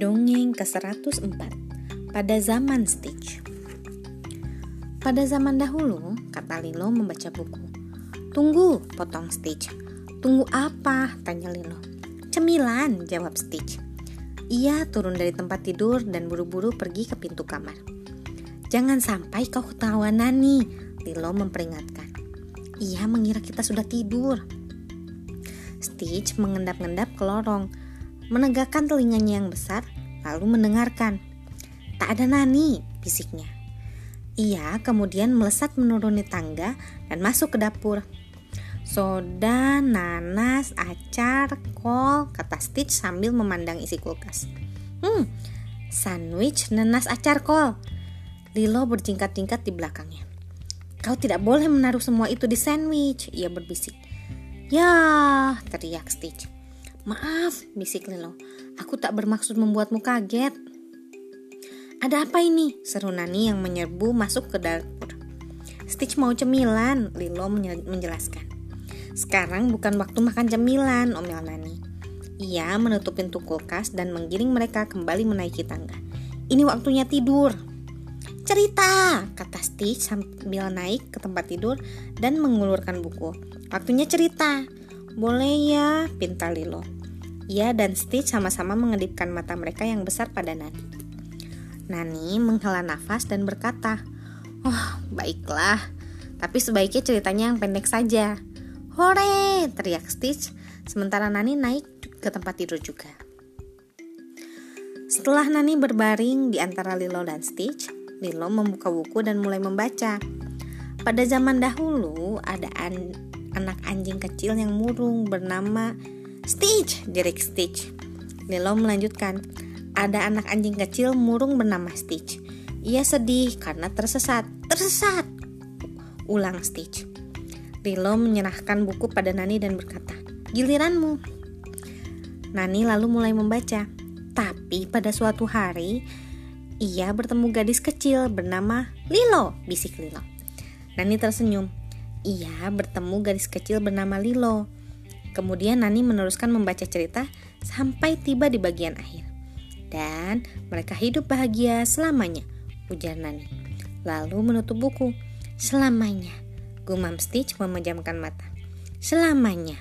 Dongeng ke-104. Pada zaman Stitch. Pada zaman dahulu, kata Lilo membaca buku. Tunggu, potong Stitch. Tunggu apa? tanya Lilo. Cemilan, jawab Stitch. Ia turun dari tempat tidur dan buru-buru pergi ke pintu kamar. Jangan sampai kau ketahuan Nani, Lilo memperingatkan. Ia mengira kita sudah tidur. Stitch mengendap-endap ke lorong menegakkan telinganya yang besar, lalu mendengarkan. Tak ada Nani, bisiknya. Ia kemudian melesat menuruni tangga dan masuk ke dapur. Soda, nanas, acar, kol, kata Stitch sambil memandang isi kulkas. Hmm, sandwich, nanas, acar, kol. Lilo berjingkat-jingkat di belakangnya. Kau tidak boleh menaruh semua itu di sandwich, ia berbisik. Ya, teriak Stitch. Maaf, bisik Lilo. Aku tak bermaksud membuatmu kaget. Ada apa ini? Seru Nani yang menyerbu masuk ke dapur. Stitch mau cemilan, Lilo menjelaskan. Sekarang bukan waktu makan cemilan, omel Nani. Ia menutup pintu kulkas dan menggiring mereka kembali menaiki tangga. Ini waktunya tidur. Cerita, kata Stitch sambil naik ke tempat tidur dan mengulurkan buku. Waktunya cerita. Boleh ya, pinta Lilo. Ia dan Stitch sama-sama mengedipkan mata mereka yang besar pada Nani. Nani menghela nafas dan berkata, Oh, baiklah. Tapi sebaiknya ceritanya yang pendek saja. Hore! teriak Stitch, sementara Nani naik ke tempat tidur juga. Setelah Nani berbaring di antara Lilo dan Stitch, Lilo membuka buku dan mulai membaca. Pada zaman dahulu, ada an anak anjing kecil yang murung bernama Stitch, jerik Stitch. Lilo melanjutkan, ada anak anjing kecil murung bernama Stitch. Ia sedih karena tersesat. Tersesat! Ulang Stitch. Lilo menyerahkan buku pada Nani dan berkata, Giliranmu. Nani lalu mulai membaca. Tapi pada suatu hari, ia bertemu gadis kecil bernama Lilo, bisik Lilo. Nani tersenyum. Ia bertemu gadis kecil bernama Lilo. Kemudian Nani meneruskan membaca cerita sampai tiba di bagian akhir. Dan mereka hidup bahagia selamanya, ujar Nani. Lalu menutup buku. Selamanya, gumam Stitch memejamkan mata. Selamanya,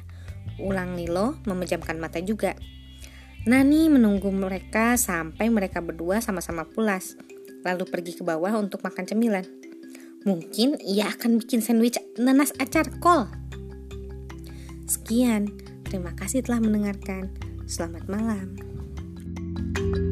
ulang Lilo memejamkan mata juga. Nani menunggu mereka sampai mereka berdua sama-sama pulas, lalu pergi ke bawah untuk makan cemilan. Mungkin ia akan bikin sandwich nanas acar kol. Sekian, terima kasih telah mendengarkan. Selamat malam. thank you